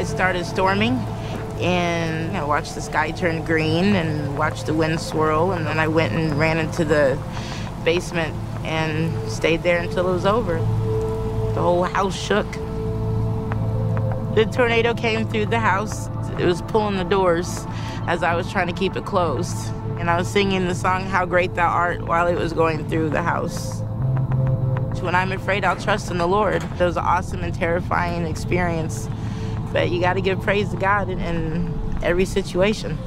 it started storming, and I watched the sky turn green and watched the wind swirl, and then I went and ran into the basement and stayed there until it was over. The whole house shook. The tornado came through the house. It was pulling the doors as I was trying to keep it closed. And I was singing the song How Great Thou Art while it was going through the house. When I'm afraid, I'll trust in the Lord. It was an awesome and terrifying experience. But you got to give praise to God in, in every situation.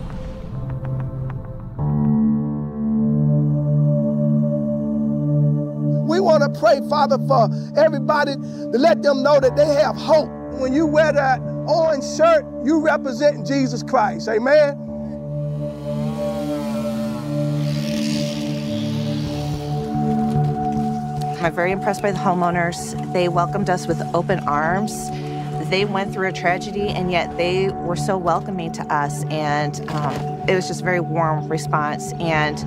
We want to pray, Father, for everybody to let them know that they have hope. When you wear that orange shirt, you represent Jesus Christ. Amen. I'm very impressed by the homeowners. They welcomed us with open arms. They went through a tragedy, and yet they were so welcoming to us, and um, it was just a very warm response. And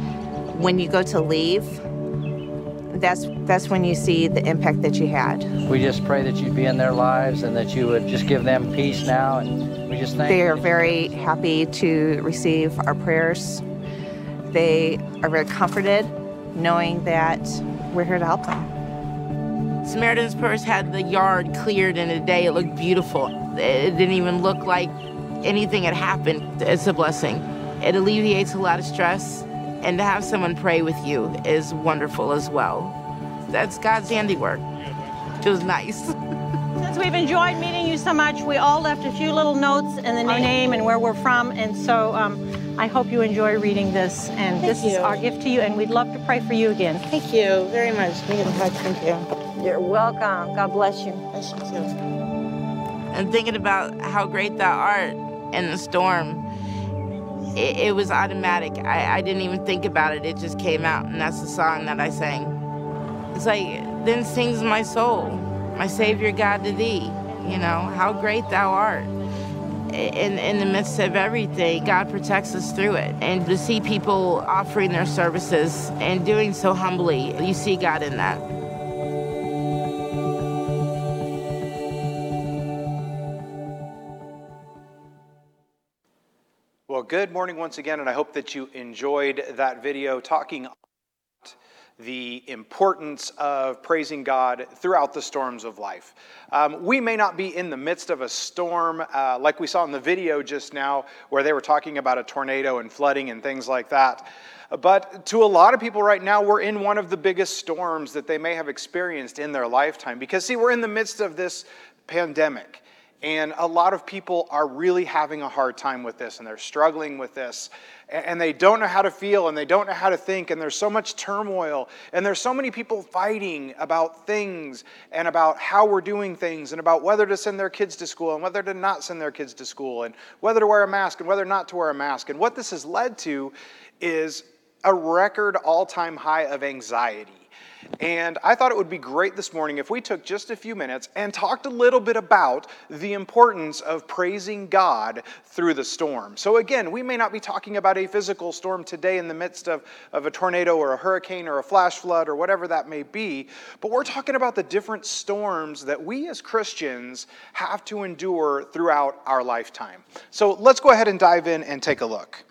when you go to leave, that's that's when you see the impact that you had. We just pray that you'd be in their lives and that you would just give them peace now, and we just thank They are very happy to receive our prayers. They are very comforted knowing that we're here to help them. Samaritan's Purse had the yard cleared in a day. It looked beautiful. It didn't even look like anything had happened. It's a blessing. It alleviates a lot of stress, and to have someone pray with you is wonderful as well. That's God's handiwork. It was nice. Since we've enjoyed meeting you so much, we all left a few little notes and the Oh, name and where we're from. And so um, I hope you enjoy reading this. And Thank this is our gift to you. And we'd love to pray for you again. Thank you very much. We can touch. Thank you. You're welcome. God bless you. Bless you too. And thinking about how great thou art in the storm, it, it was automatic. I, I didn't even think about it. It just came out, and that's the song that I sang. It's like, then sings my soul, my Savior God to thee. You know, how great thou art. In, in the midst of everything, God protects us through it. And to see people offering their services and doing so humbly, you see God in that. Good morning once again, and I hope that you enjoyed that video talking about the importance of praising God throughout the storms of life. Um, we may not be in the midst of a storm uh, like we saw in the video just now, where they were talking about a tornado and flooding and things like that. But to a lot of people right now, we're in one of the biggest storms that they may have experienced in their lifetime. Because, see, we're in the midst of this pandemic. And a lot of people are really having a hard time with this and they're struggling with this. And they don't know how to feel and they don't know how to think. And there's so much turmoil. And there's so many people fighting about things and about how we're doing things and about whether to send their kids to school and whether to not send their kids to school and whether to wear a mask and whether not to wear a mask. And what this has led to is a record all time high of anxiety. And I thought it would be great this morning if we took just a few minutes and talked a little bit about the importance of praising God through the storm. So, again, we may not be talking about a physical storm today in the midst of, of a tornado or a hurricane or a flash flood or whatever that may be, but we're talking about the different storms that we as Christians have to endure throughout our lifetime. So, let's go ahead and dive in and take a look.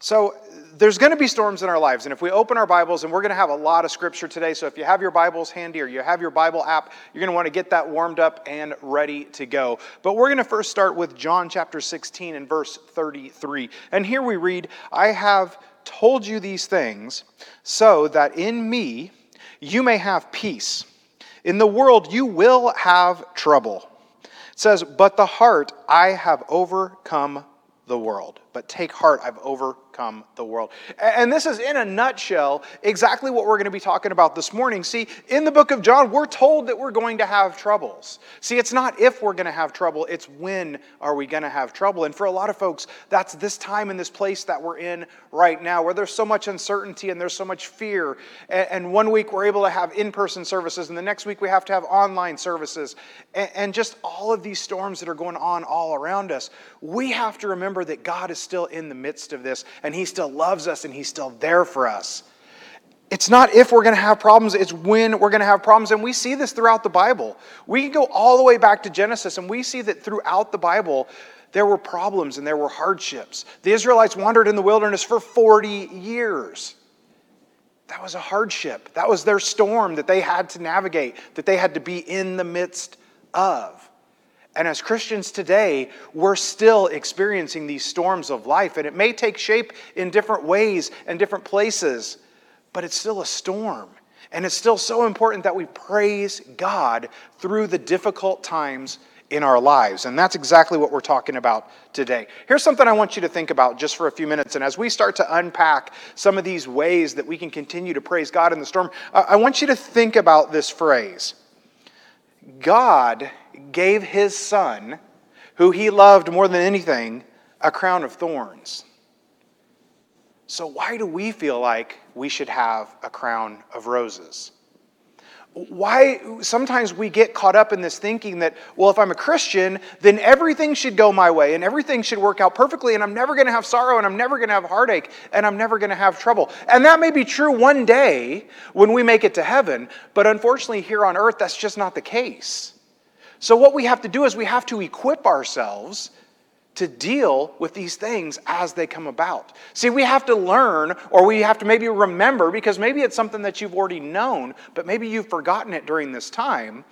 So, there's going to be storms in our lives. And if we open our Bibles, and we're going to have a lot of scripture today. So, if you have your Bibles handy or you have your Bible app, you're going to want to get that warmed up and ready to go. But we're going to first start with John chapter 16 and verse 33. And here we read, I have told you these things so that in me you may have peace. In the world you will have trouble. It says, But the heart, I have overcome the world. But take heart, I've overcome the world. And this is, in a nutshell, exactly what we're going to be talking about this morning. See, in the book of John, we're told that we're going to have troubles. See, it's not if we're going to have trouble, it's when are we going to have trouble. And for a lot of folks, that's this time and this place that we're in right now, where there's so much uncertainty and there's so much fear. And one week we're able to have in person services, and the next week we have to have online services. And just all of these storms that are going on all around us. We have to remember that God is still in the midst of this, and He still loves us, and He's still there for us. It's not if we're going to have problems, it's when we're going to have problems. And we see this throughout the Bible. We can go all the way back to Genesis, and we see that throughout the Bible, there were problems and there were hardships. The Israelites wandered in the wilderness for 40 years. That was a hardship. That was their storm that they had to navigate, that they had to be in the midst of. And as Christians today, we're still experiencing these storms of life, and it may take shape in different ways and different places but it's still a storm. And it's still so important that we praise God through the difficult times in our lives. And that's exactly what we're talking about today. Here's something I want you to think about just for a few minutes. And as we start to unpack some of these ways that we can continue to praise God in the storm, I want you to think about this phrase God gave his son, who he loved more than anything, a crown of thorns. So, why do we feel like we should have a crown of roses? Why sometimes we get caught up in this thinking that, well, if I'm a Christian, then everything should go my way and everything should work out perfectly, and I'm never going to have sorrow and I'm never going to have heartache and I'm never going to have trouble. And that may be true one day when we make it to heaven, but unfortunately, here on earth, that's just not the case. So, what we have to do is we have to equip ourselves to deal with these things as they come about. See, we have to learn or we have to maybe remember because maybe it's something that you've already known, but maybe you've forgotten it during this time.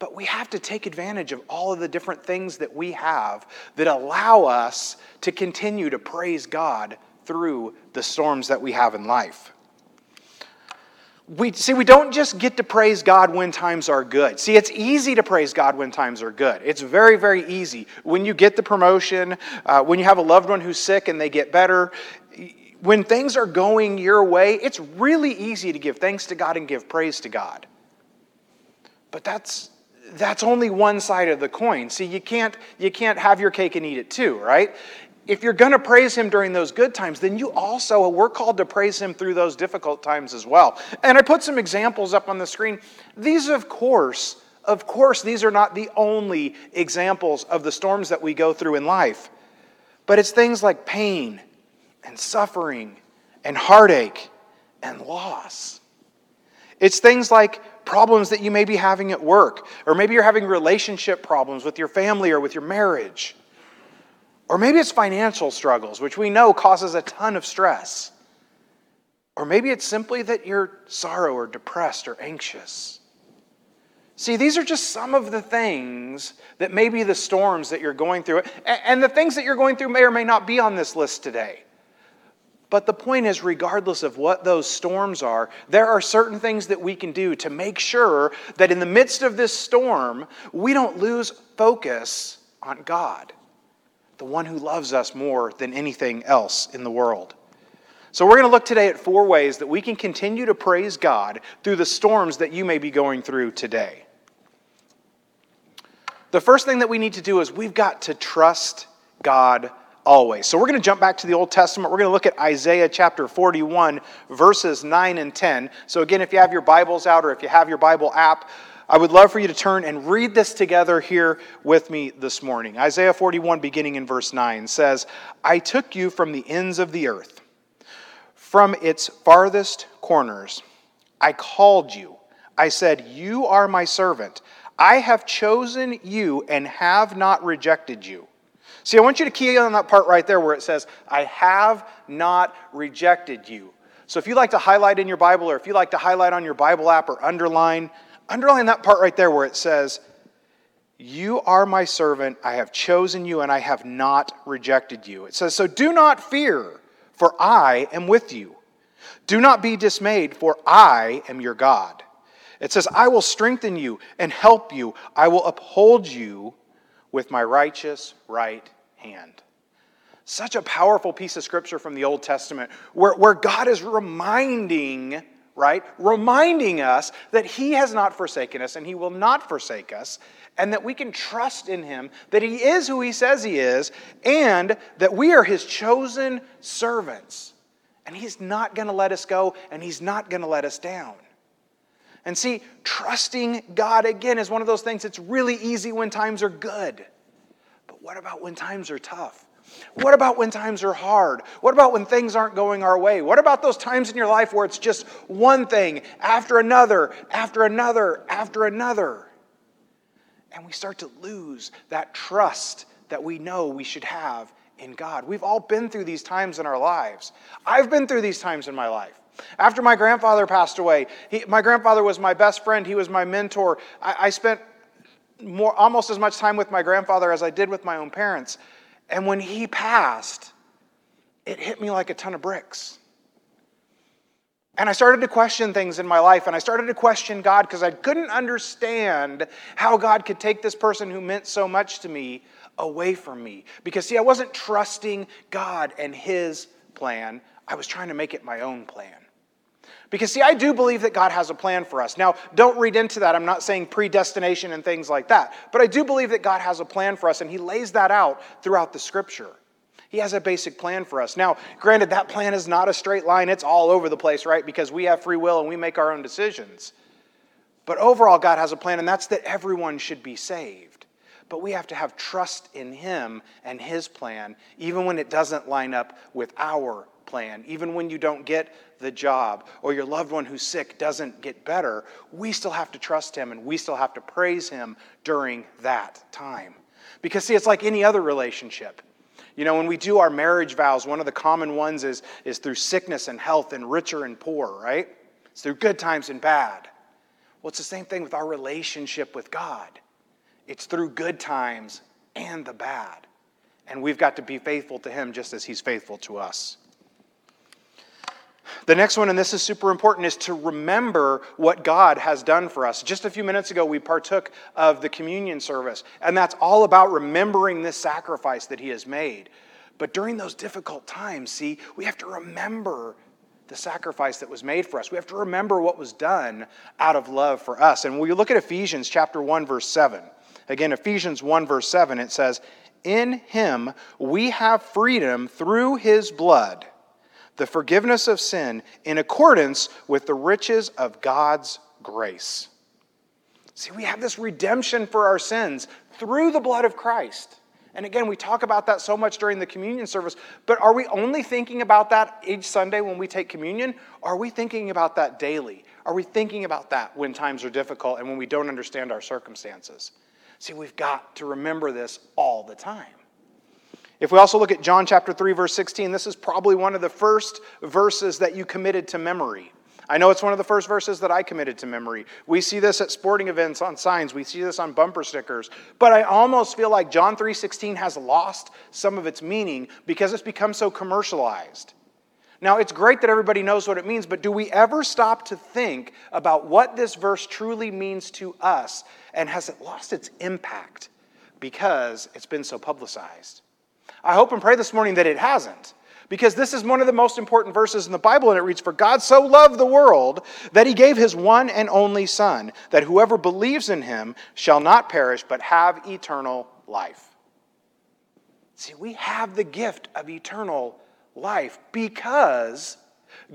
But we have to take advantage of all of the different things that we have that allow us to continue to praise God through the storms that we have in life we see we don't just get to praise God when times are good. See, it's easy to praise God when times are good. It's very, very easy. When you get the promotion, uh, when you have a loved one who's sick and they get better, when things are going your way, it's really easy to give thanks to God and give praise to God. But that's that's only one side of the coin. See, you can't you can't have your cake and eat it too, right? If you're going to praise him during those good times, then you also, we're called to praise him through those difficult times as well. And I put some examples up on the screen. These, of course, of course, these are not the only examples of the storms that we go through in life, but it's things like pain and suffering and heartache and loss. It's things like problems that you may be having at work, or maybe you're having relationship problems with your family or with your marriage. Or maybe it's financial struggles, which we know causes a ton of stress. Or maybe it's simply that you're sorrow or depressed or anxious. See, these are just some of the things that may be the storms that you're going through. And the things that you're going through may or may not be on this list today. But the point is, regardless of what those storms are, there are certain things that we can do to make sure that in the midst of this storm, we don't lose focus on God the one who loves us more than anything else in the world. So, we're going to look today at four ways that we can continue to praise God through the storms that you may be going through today. The first thing that we need to do is we've got to trust God always. So, we're going to jump back to the Old Testament. We're going to look at Isaiah chapter 41, verses 9 and 10. So, again, if you have your Bibles out or if you have your Bible app, I would love for you to turn and read this together here with me this morning. Isaiah 41, beginning in verse 9, says, I took you from the ends of the earth, from its farthest corners. I called you. I said, You are my servant. I have chosen you and have not rejected you. See, I want you to key on that part right there where it says, I have not rejected you. So if you like to highlight in your Bible or if you like to highlight on your Bible app or underline, Underline that part right there where it says, You are my servant, I have chosen you, and I have not rejected you. It says, So do not fear, for I am with you. Do not be dismayed, for I am your God. It says, I will strengthen you and help you. I will uphold you with my righteous right hand. Such a powerful piece of scripture from the Old Testament where, where God is reminding right? Reminding us that He has not forsaken us and He will not forsake us, and that we can trust in Him, that He is who He says He is, and that we are His chosen servants. And He's not going to let us go, and He's not going to let us down. And see, trusting God again is one of those things that's really easy when times are good. But what about when times are tough? What about when times are hard? What about when things aren't going our way? What about those times in your life where it's just one thing after another, after another, after another? And we start to lose that trust that we know we should have in God. We've all been through these times in our lives. I've been through these times in my life. After my grandfather passed away, he, my grandfather was my best friend. He was my mentor. I, I spent more, almost as much time with my grandfather as I did with my own parents. And when he passed, it hit me like a ton of bricks. And I started to question things in my life, and I started to question God because I couldn't understand how God could take this person who meant so much to me away from me. Because, see, I wasn't trusting God and His plan, I was trying to make it my own plan. Because, see, I do believe that God has a plan for us. Now, don't read into that. I'm not saying predestination and things like that. But I do believe that God has a plan for us, and He lays that out throughout the scripture. He has a basic plan for us. Now, granted, that plan is not a straight line, it's all over the place, right? Because we have free will and we make our own decisions. But overall, God has a plan, and that's that everyone should be saved. But we have to have trust in Him and His plan, even when it doesn't line up with our plan, even when you don't get the job or your loved one who's sick doesn't get better, we still have to trust Him and we still have to praise Him during that time. Because, see, it's like any other relationship. You know, when we do our marriage vows, one of the common ones is, is through sickness and health and richer and poor, right? It's through good times and bad. Well, it's the same thing with our relationship with God. It's through good times and the bad. And we've got to be faithful to Him just as He's faithful to us. The next one, and this is super important, is to remember what God has done for us. Just a few minutes ago, we partook of the communion service, and that's all about remembering this sacrifice that He has made. But during those difficult times, see, we have to remember the sacrifice that was made for us. We have to remember what was done out of love for us. And when you look at Ephesians chapter 1 verse 7, again Ephesians 1 verse 7, it says, "In him we have freedom through his blood." The forgiveness of sin in accordance with the riches of God's grace. See, we have this redemption for our sins through the blood of Christ. And again, we talk about that so much during the communion service, but are we only thinking about that each Sunday when we take communion? Are we thinking about that daily? Are we thinking about that when times are difficult and when we don't understand our circumstances? See, we've got to remember this all the time. If we also look at John chapter 3 verse 16, this is probably one of the first verses that you committed to memory. I know it's one of the first verses that I committed to memory. We see this at sporting events on signs, we see this on bumper stickers, but I almost feel like John 3:16 has lost some of its meaning because it's become so commercialized. Now, it's great that everybody knows what it means, but do we ever stop to think about what this verse truly means to us and has it lost its impact because it's been so publicized? I hope and pray this morning that it hasn't. Because this is one of the most important verses in the Bible, and it reads For God so loved the world that he gave his one and only Son, that whoever believes in him shall not perish, but have eternal life. See, we have the gift of eternal life because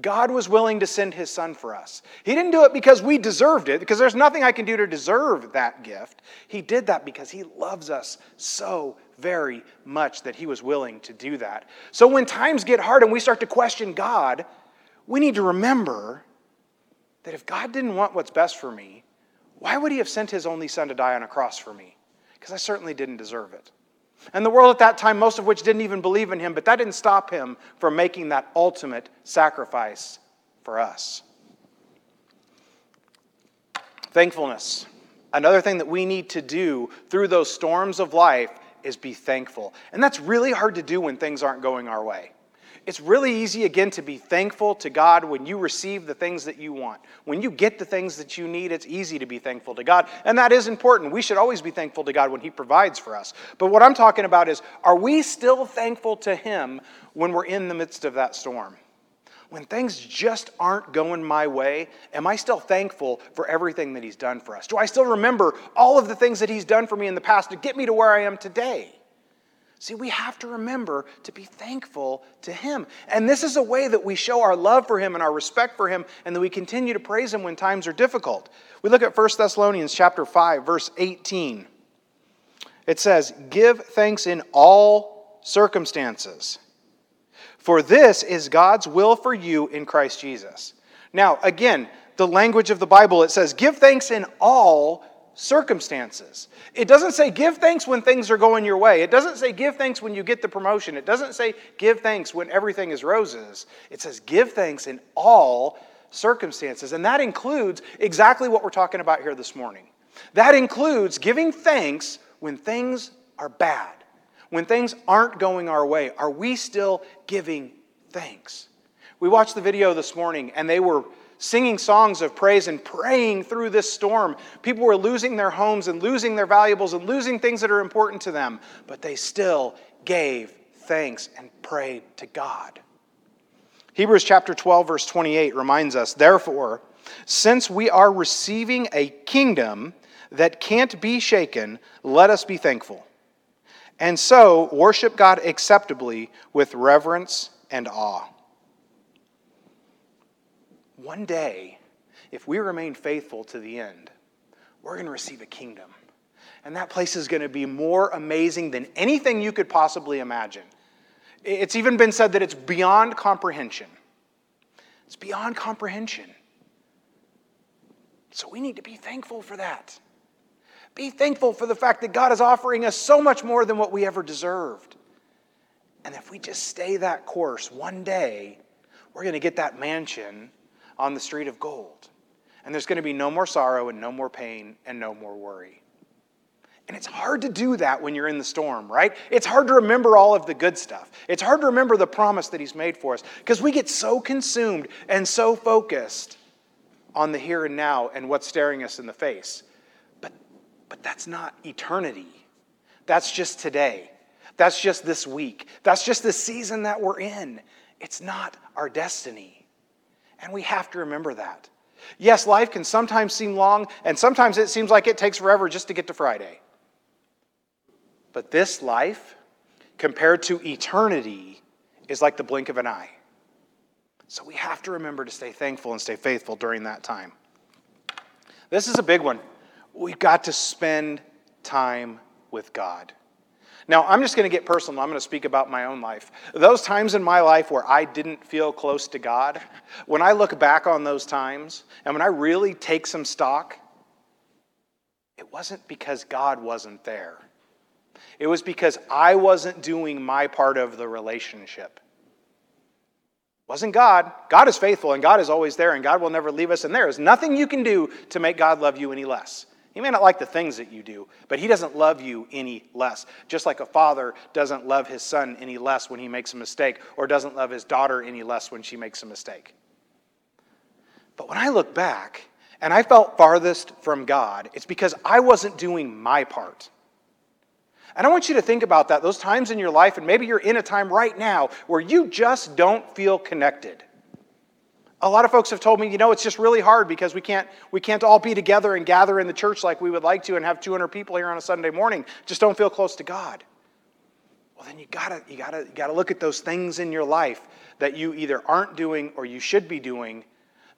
God was willing to send his son for us. He didn't do it because we deserved it, because there's nothing I can do to deserve that gift. He did that because he loves us so very much that he was willing to do that. So when times get hard and we start to question God, we need to remember that if God didn't want what's best for me, why would he have sent his only son to die on a cross for me? Because I certainly didn't deserve it. And the world at that time, most of which didn't even believe in him, but that didn't stop him from making that ultimate sacrifice for us. Thankfulness. Another thing that we need to do through those storms of life is be thankful. And that's really hard to do when things aren't going our way. It's really easy, again, to be thankful to God when you receive the things that you want. When you get the things that you need, it's easy to be thankful to God. And that is important. We should always be thankful to God when He provides for us. But what I'm talking about is are we still thankful to Him when we're in the midst of that storm? When things just aren't going my way, am I still thankful for everything that He's done for us? Do I still remember all of the things that He's done for me in the past to get me to where I am today? See, we have to remember to be thankful to Him. And this is a way that we show our love for Him and our respect for Him, and that we continue to praise Him when times are difficult. We look at 1 Thessalonians chapter 5, verse 18. It says, Give thanks in all circumstances. For this is God's will for you in Christ Jesus. Now, again, the language of the Bible, it says, give thanks in all circumstances. It doesn't say give thanks when things are going your way. It doesn't say give thanks when you get the promotion. It doesn't say give thanks when everything is roses. It says give thanks in all circumstances. And that includes exactly what we're talking about here this morning. That includes giving thanks when things are bad, when things aren't going our way. Are we still giving thanks? We watched the video this morning and they were singing songs of praise and praying through this storm. People were losing their homes and losing their valuables and losing things that are important to them, but they still gave thanks and prayed to God. Hebrews chapter 12, verse 28 reminds us, therefore, since we are receiving a kingdom that can't be shaken, let us be thankful. And so worship God acceptably with reverence and awe. One day, if we remain faithful to the end, we're going to receive a kingdom. And that place is going to be more amazing than anything you could possibly imagine. It's even been said that it's beyond comprehension. It's beyond comprehension. So we need to be thankful for that. Be thankful for the fact that God is offering us so much more than what we ever deserved. And if we just stay that course, one day we're going to get that mansion on the street of gold. And there's going to be no more sorrow and no more pain and no more worry. And it's hard to do that when you're in the storm, right? It's hard to remember all of the good stuff. It's hard to remember the promise that He's made for us because we get so consumed and so focused on the here and now and what's staring us in the face. But, that's not eternity. That's just today. That's just this week. That's just the season that we're in. It's not our destiny. And we have to remember that. Yes, life can sometimes seem long, and sometimes it seems like it takes forever just to get to Friday. But this life, compared to eternity, is like the blink of an eye. So we have to remember to stay thankful and stay faithful during that time. This is a big one. We've got to spend time with God. Now, I'm just going to get personal. I'm going to speak about my own life. Those times in my life where I didn't feel close to God, when I look back on those times and when I really take some stock, it wasn't because God wasn't there. It was because I wasn't doing my part of the relationship. It wasn't God. God is faithful and God is always there and God will never leave us. And there is nothing you can do to make God love you any less. He may not like the things that you do, but he doesn't love you any less. Just like a father doesn't love his son any less when he makes a mistake, or doesn't love his daughter any less when she makes a mistake. But when I look back and I felt farthest from God, it's because I wasn't doing my part. And I want you to think about that, those times in your life, and maybe you're in a time right now where you just don't feel connected. A lot of folks have told me, you know, it's just really hard because we can't, we can't all be together and gather in the church like we would like to and have 200 people here on a Sunday morning. Just don't feel close to God. Well, then you gotta, you gotta, you gotta look at those things in your life that you either aren't doing or you should be doing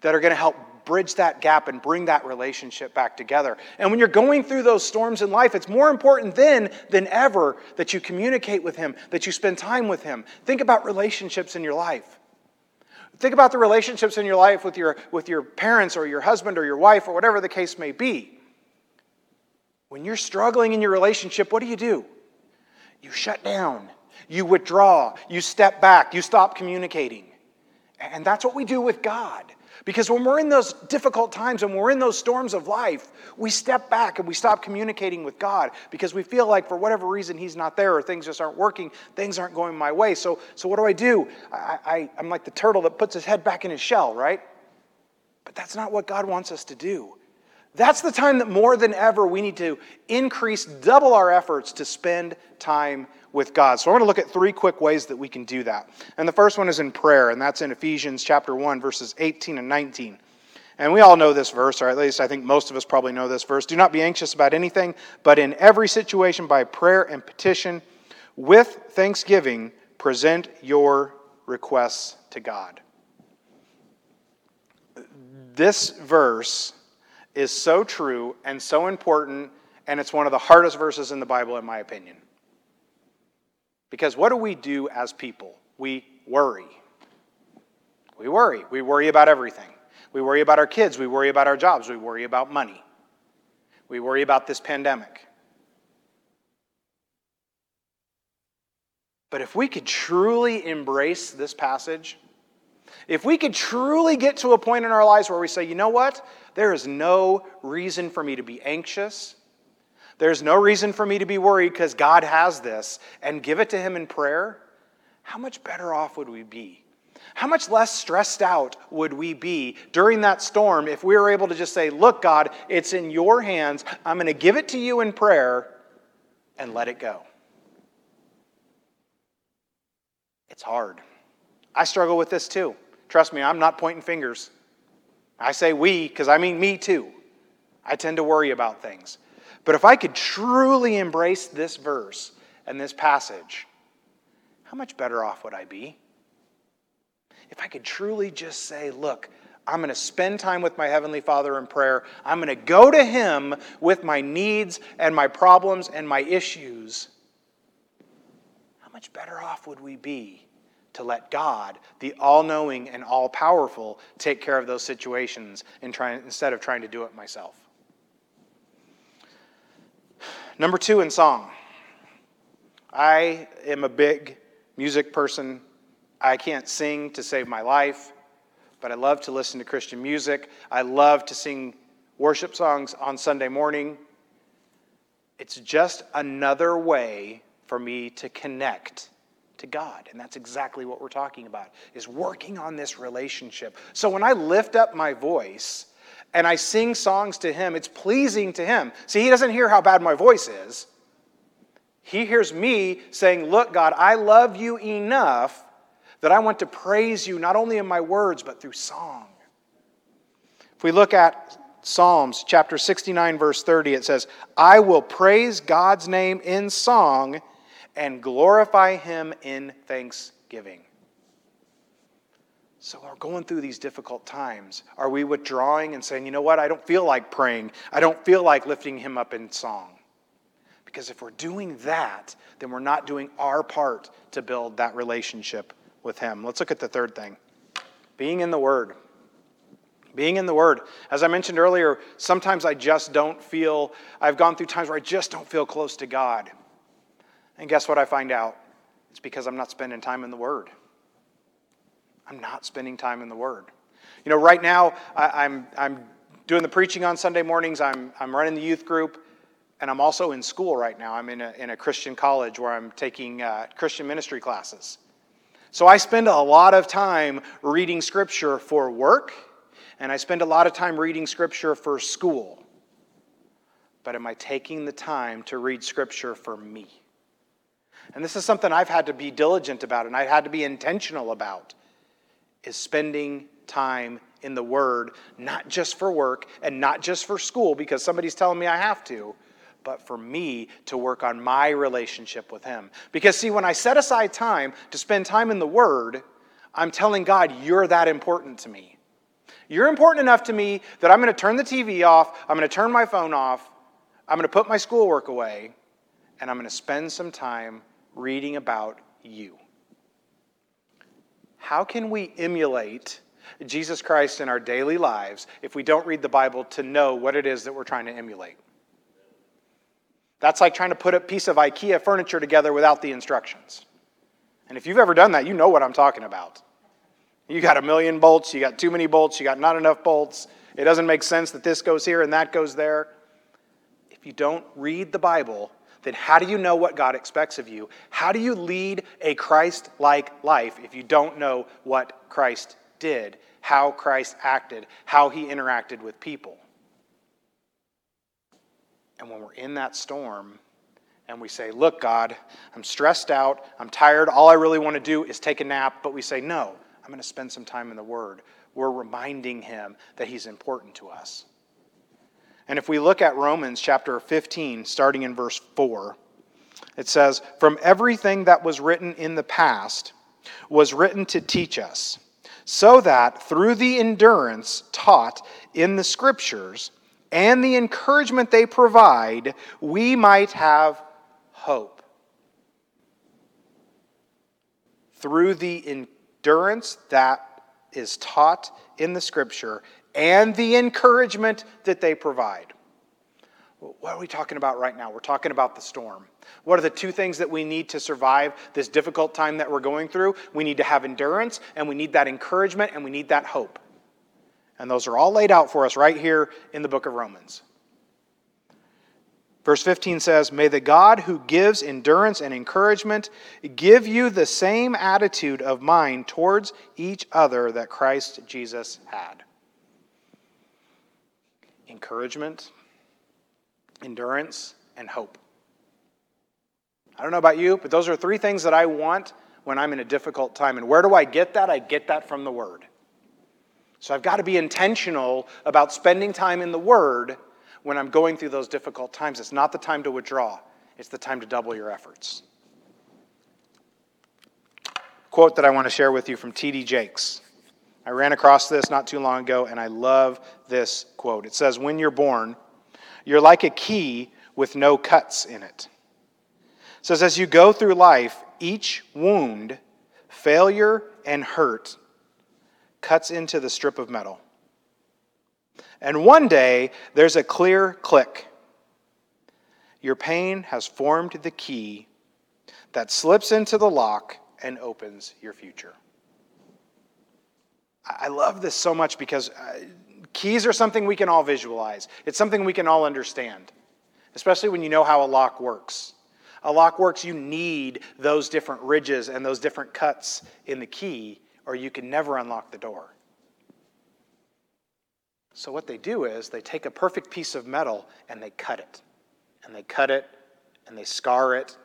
that are gonna help bridge that gap and bring that relationship back together. And when you're going through those storms in life, it's more important then than ever that you communicate with Him, that you spend time with Him. Think about relationships in your life. Think about the relationships in your life with your, with your parents or your husband or your wife or whatever the case may be. When you're struggling in your relationship, what do you do? You shut down, you withdraw, you step back, you stop communicating. And that's what we do with God. Because when we're in those difficult times and we're in those storms of life, we step back and we stop communicating with God because we feel like for whatever reason He's not there or things just aren't working, things aren't going my way. So, so what do I do? I, I, I'm like the turtle that puts his head back in his shell, right? But that's not what God wants us to do. That's the time that more than ever we need to increase, double our efforts to spend time with God. So I want to look at three quick ways that we can do that. And the first one is in prayer, and that's in Ephesians chapter 1, verses 18 and 19. And we all know this verse, or at least I think most of us probably know this verse. Do not be anxious about anything, but in every situation by prayer and petition, with thanksgiving, present your requests to God. This verse is so true and so important, and it's one of the hardest verses in the Bible, in my opinion. Because what do we do as people? We worry. We worry. We worry about everything. We worry about our kids. We worry about our jobs. We worry about money. We worry about this pandemic. But if we could truly embrace this passage, if we could truly get to a point in our lives where we say, you know what? There is no reason for me to be anxious. There's no reason for me to be worried because God has this, and give it to Him in prayer, how much better off would we be? How much less stressed out would we be during that storm if we were able to just say, Look, God, it's in your hands. I'm going to give it to you in prayer and let it go? It's hard. I struggle with this too. Trust me, I'm not pointing fingers. I say we because I mean me too. I tend to worry about things. But if I could truly embrace this verse and this passage, how much better off would I be? If I could truly just say, look, I'm going to spend time with my Heavenly Father in prayer. I'm going to go to Him with my needs and my problems and my issues. How much better off would we be to let God, the all knowing and all powerful, take care of those situations and try, instead of trying to do it myself? Number two in song. I am a big music person. I can't sing to save my life, but I love to listen to Christian music. I love to sing worship songs on Sunday morning. It's just another way for me to connect to God. And that's exactly what we're talking about is working on this relationship. So when I lift up my voice and I sing songs to him, it's pleasing to him. See, he doesn't hear how bad my voice is. He hears me saying, "Look, God, I love you enough that I want to praise you not only in my words but through song." If we look at Psalms chapter 69 verse 30 it says, "I will praise God's name in song and glorify him in thanksgiving. So, we're going through these difficult times. Are we withdrawing and saying, you know what, I don't feel like praying. I don't feel like lifting him up in song? Because if we're doing that, then we're not doing our part to build that relationship with him. Let's look at the third thing being in the Word. Being in the Word. As I mentioned earlier, sometimes I just don't feel, I've gone through times where I just don't feel close to God. And guess what I find out? It's because I'm not spending time in the Word. I'm not spending time in the Word. You know, right now, I, am I'm, I'm doing the preaching on Sunday mornings, I'm, I'm running the youth group, and I'm also in school right now. I'm in a, in a Christian college where I'm taking uh, Christian ministry classes. So I spend a lot of time reading Scripture for work, and I spend a lot of time reading Scripture for school. But am I taking the time to read Scripture for me? and this is something I've had to be diligent about and I've had to be intentional about, is spending time in the Word, not just for work and not just for school because somebody's telling me I have to, but for me to work on my relationship with Him. Because, see, when I set aside time to spend time in the Word, I'm telling God, You're that important to me. You're important enough to me that I'm going to turn the TV off, I'm going to turn my phone off, I'm going to put my schoolwork away, and I'm going to spend some time reading about you. How can we emulate Jesus Christ in our daily lives if we don't read the Bible to know what it is that we're trying to emulate? That's like trying to put a piece of IKEA furniture together without the instructions. And if you've ever done that, you know what I'm talking about. You got a million bolts, you got too many bolts, you got not enough bolts. It doesn't make sense that this goes here and that goes there. If you don't read the Bible, then how do you know what God expects of you? How do you lead a Christ like life if you don't know what Christ did, how Christ acted, how he interacted with people? And when we're in that storm, and we say, Look, God, I'm stressed out, I'm tired, all I really want to do is take a nap, but we say, No, I'm going to spend some time in the Word. We're reminding Him that He's important to us. And if we look at Romans chapter 15, starting in verse 4, it says, From everything that was written in the past was written to teach us, so that through the endurance taught in the Scriptures and the encouragement they provide, we might have hope. through the endurance that is taught in the scripture and the encouragement that they provide. What are we talking about right now? We're talking about the storm. What are the two things that we need to survive this difficult time that we're going through? We need to have endurance, and we need that encouragement, and we need that hope. And those are all laid out for us right here in the book of Romans. Verse 15 says, May the God who gives endurance and encouragement give you the same attitude of mind towards each other that Christ Jesus had. Encouragement, endurance, and hope. I don't know about you, but those are three things that I want when I'm in a difficult time. And where do I get that? I get that from the Word. So I've got to be intentional about spending time in the Word when I'm going through those difficult times. It's not the time to withdraw, it's the time to double your efforts. Quote that I want to share with you from T.D. Jakes. I ran across this not too long ago, and I love this quote. It says, When you're born, you're like a key with no cuts in it. It says, As you go through life, each wound, failure, and hurt cuts into the strip of metal. And one day, there's a clear click. Your pain has formed the key that slips into the lock and opens your future. I love this so much because uh, keys are something we can all visualize, it's something we can all understand, especially when you know how a lock works. A lock works, you need those different ridges and those different cuts in the key, or you can never unlock the door. So, what they do is they take a perfect piece of metal and they cut it. And they cut it and they scar it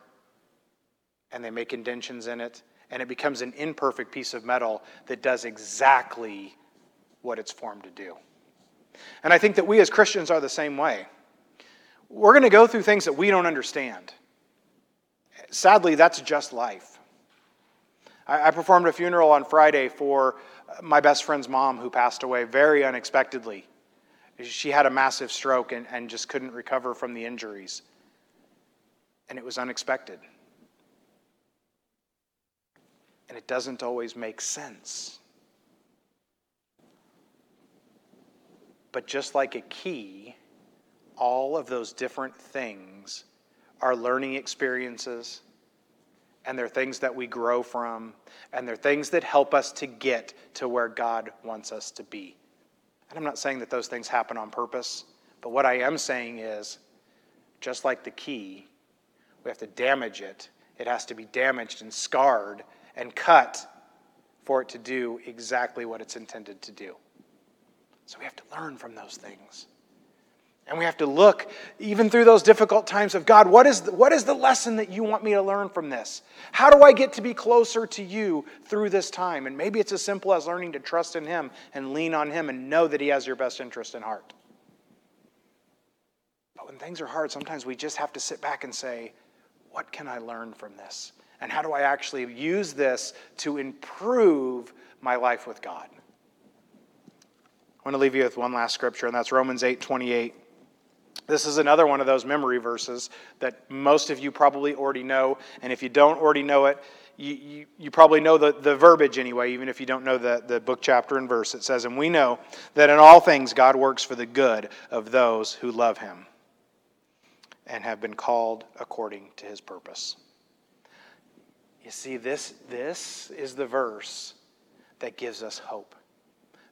and they make indentions in it. And it becomes an imperfect piece of metal that does exactly what it's formed to do. And I think that we as Christians are the same way. We're going to go through things that we don't understand. Sadly, that's just life. I, performed a funeral on Friday for uh, my best friend's mom who passed away very unexpectedly. She had a massive stroke and, and just couldn't recover from the injuries. And it was unexpected. And it doesn't always make sense. But just like a key, all of those different things are learning experiences and they're things that we grow from, and they're things that help us to get to where God wants us to be. And I'm not saying that those things happen on purpose, but what I am saying is just like the key, we have to damage it. It has to be damaged and scarred and cut for it to do exactly what it's intended to do. So we have to learn from those things. And we have to look, even through those difficult times, of God, what is, the, what is the lesson that you want me to learn from this? How do I get to be closer to you through this time? And maybe it's as simple as learning to trust in Him and lean on Him and know that He has your best interest in heart. But when things are hard, sometimes we just have to sit back and say, what can I learn from this? And how do I actually use this to improve my life with God? I want to leave you with one last scripture, and that's Romans 8 28. This is another one of those memory verses that most of you probably already know. And if you don't already know it, you, you, you, probably know the, the verbiage anyway, even if you don't know the, the book, chapter, and verse. It says, And we know that in all things God works for the good of those who love him and have been called according to his purpose. You see, this, this is the verse that gives us hope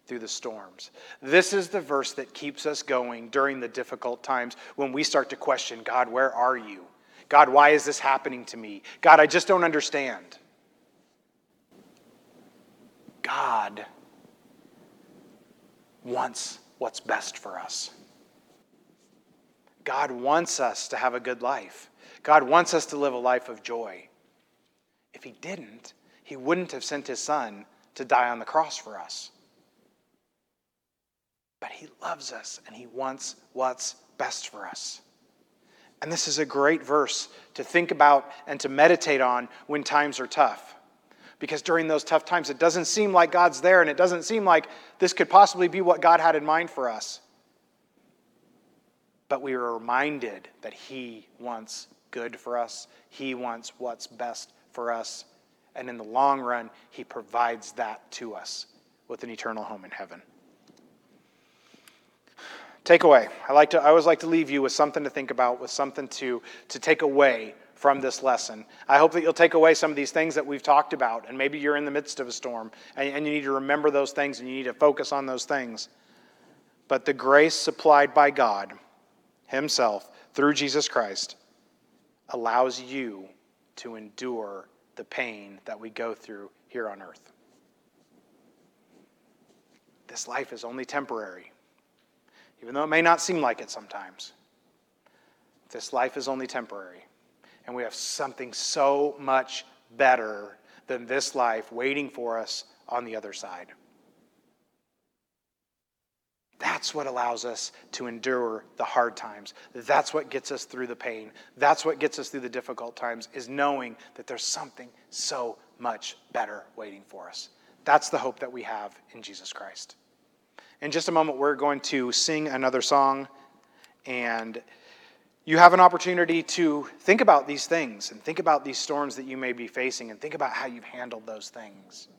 through the storms. This is the verse that keeps us going during the difficult times when we start to question God, where are you? God, why is this happening to me? God, I just don't understand. God wants what's best for us. God wants us to have a good life. God wants us to live a life of joy. If He didn't, He wouldn't have sent His Son to die on the cross for us. But He loves us and He wants what's best for us. And this is a great verse to think about and to meditate on when times are tough. Because during those tough times, it doesn't seem like God's there and it doesn't seem like this could possibly be what God had in mind for us. But we are reminded that He wants good for us, He wants what's best for us, And in the long run, He provides that to us with an eternal home in heaven. Takeaway. I like to I always like to leave you with something to think about, with something to, to take away from this lesson. I hope that you'll take away some of these things that we've talked about, and maybe you're in the midst of a storm, and, and you need to remember those things and you need to focus on those things. But the grace supplied by God Himself through Jesus Christ allows you to endure the pain that we go through here on earth. This life is only temporary even though it may not seem like it sometimes. This life is only temporary, and we have something so much better than this life waiting for us on the other side. That's what allows us to endure the hard times. That's what gets us through the pain. That's what gets us through the difficult times, is knowing that there's something so much better waiting for us. That's the hope that we have in Jesus Christ. In just a moment, we're going to sing another song, and you have an opportunity to think about these things and think about these storms that you may be facing and think about how you've handled those things.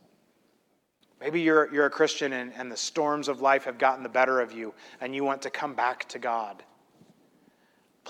Maybe you're, you're a Christian and, and the storms of life have gotten the better of you and you want to come back to God.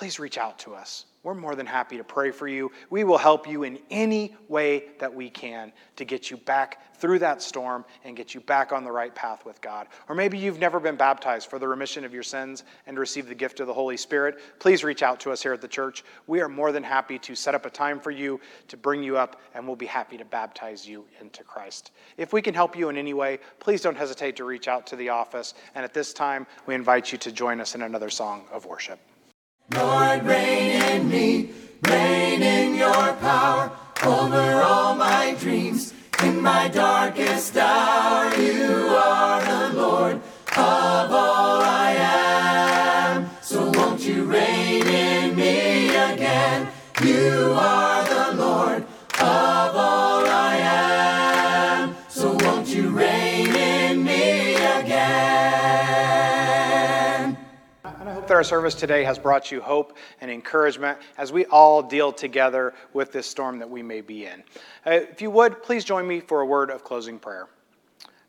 Please reach out to us. We're more than happy to pray for you. We will help you in any way that we can to get you back through that storm and get you back on the right path with God. Or maybe you've never been baptized for the remission of your sins and receive the gift of the Holy Spirit. Please reach out to us here at the church. We are more than happy to set up a time for you to bring you up, and we'll be happy to baptize you into Christ. If we can help you in any way, please don't hesitate to reach out to the office. And at this time, we invite you to join us in another song of worship. Lord, reign in me, reign in your power over all my dreams. In my darkest hour, you are the Lord of all our service today has brought you hope and encouragement as we all deal together with this storm that we may be in. Uh, if you would, please join me for a word of closing prayer.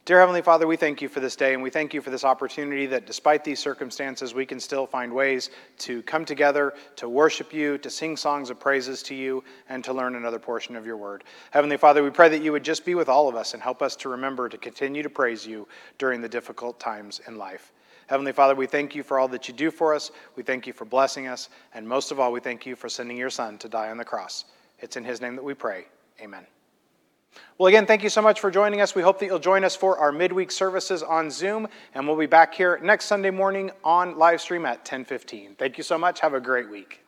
Dear Heavenly Father, we thank you for this day and we thank you for this opportunity that despite these circumstances, we can still find ways to come together, to worship you, to sing songs of praises to you, and to learn another portion of your word. Heavenly Father, we pray that you would just be with all of us and help us to remember to continue to praise you during the difficult times in life. Heavenly Father, we thank you for all that you do for us. We thank you for blessing us. And most of all, we thank you for sending your Son to die on the cross. It's in his name that we pray. Amen. Well, again, thank you so much for joining us. We hope that you'll join us for our midweek services on Zoom, and we'll be back here next Sunday morning on live stream at 10:15. Thank you so much. Have a great week.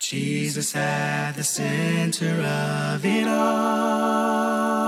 Jesus at the center of it all.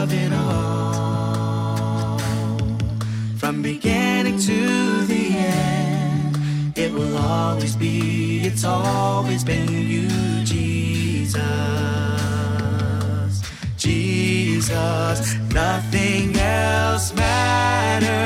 always be, it's always been you, Jesus. Jesus, nothing else matters.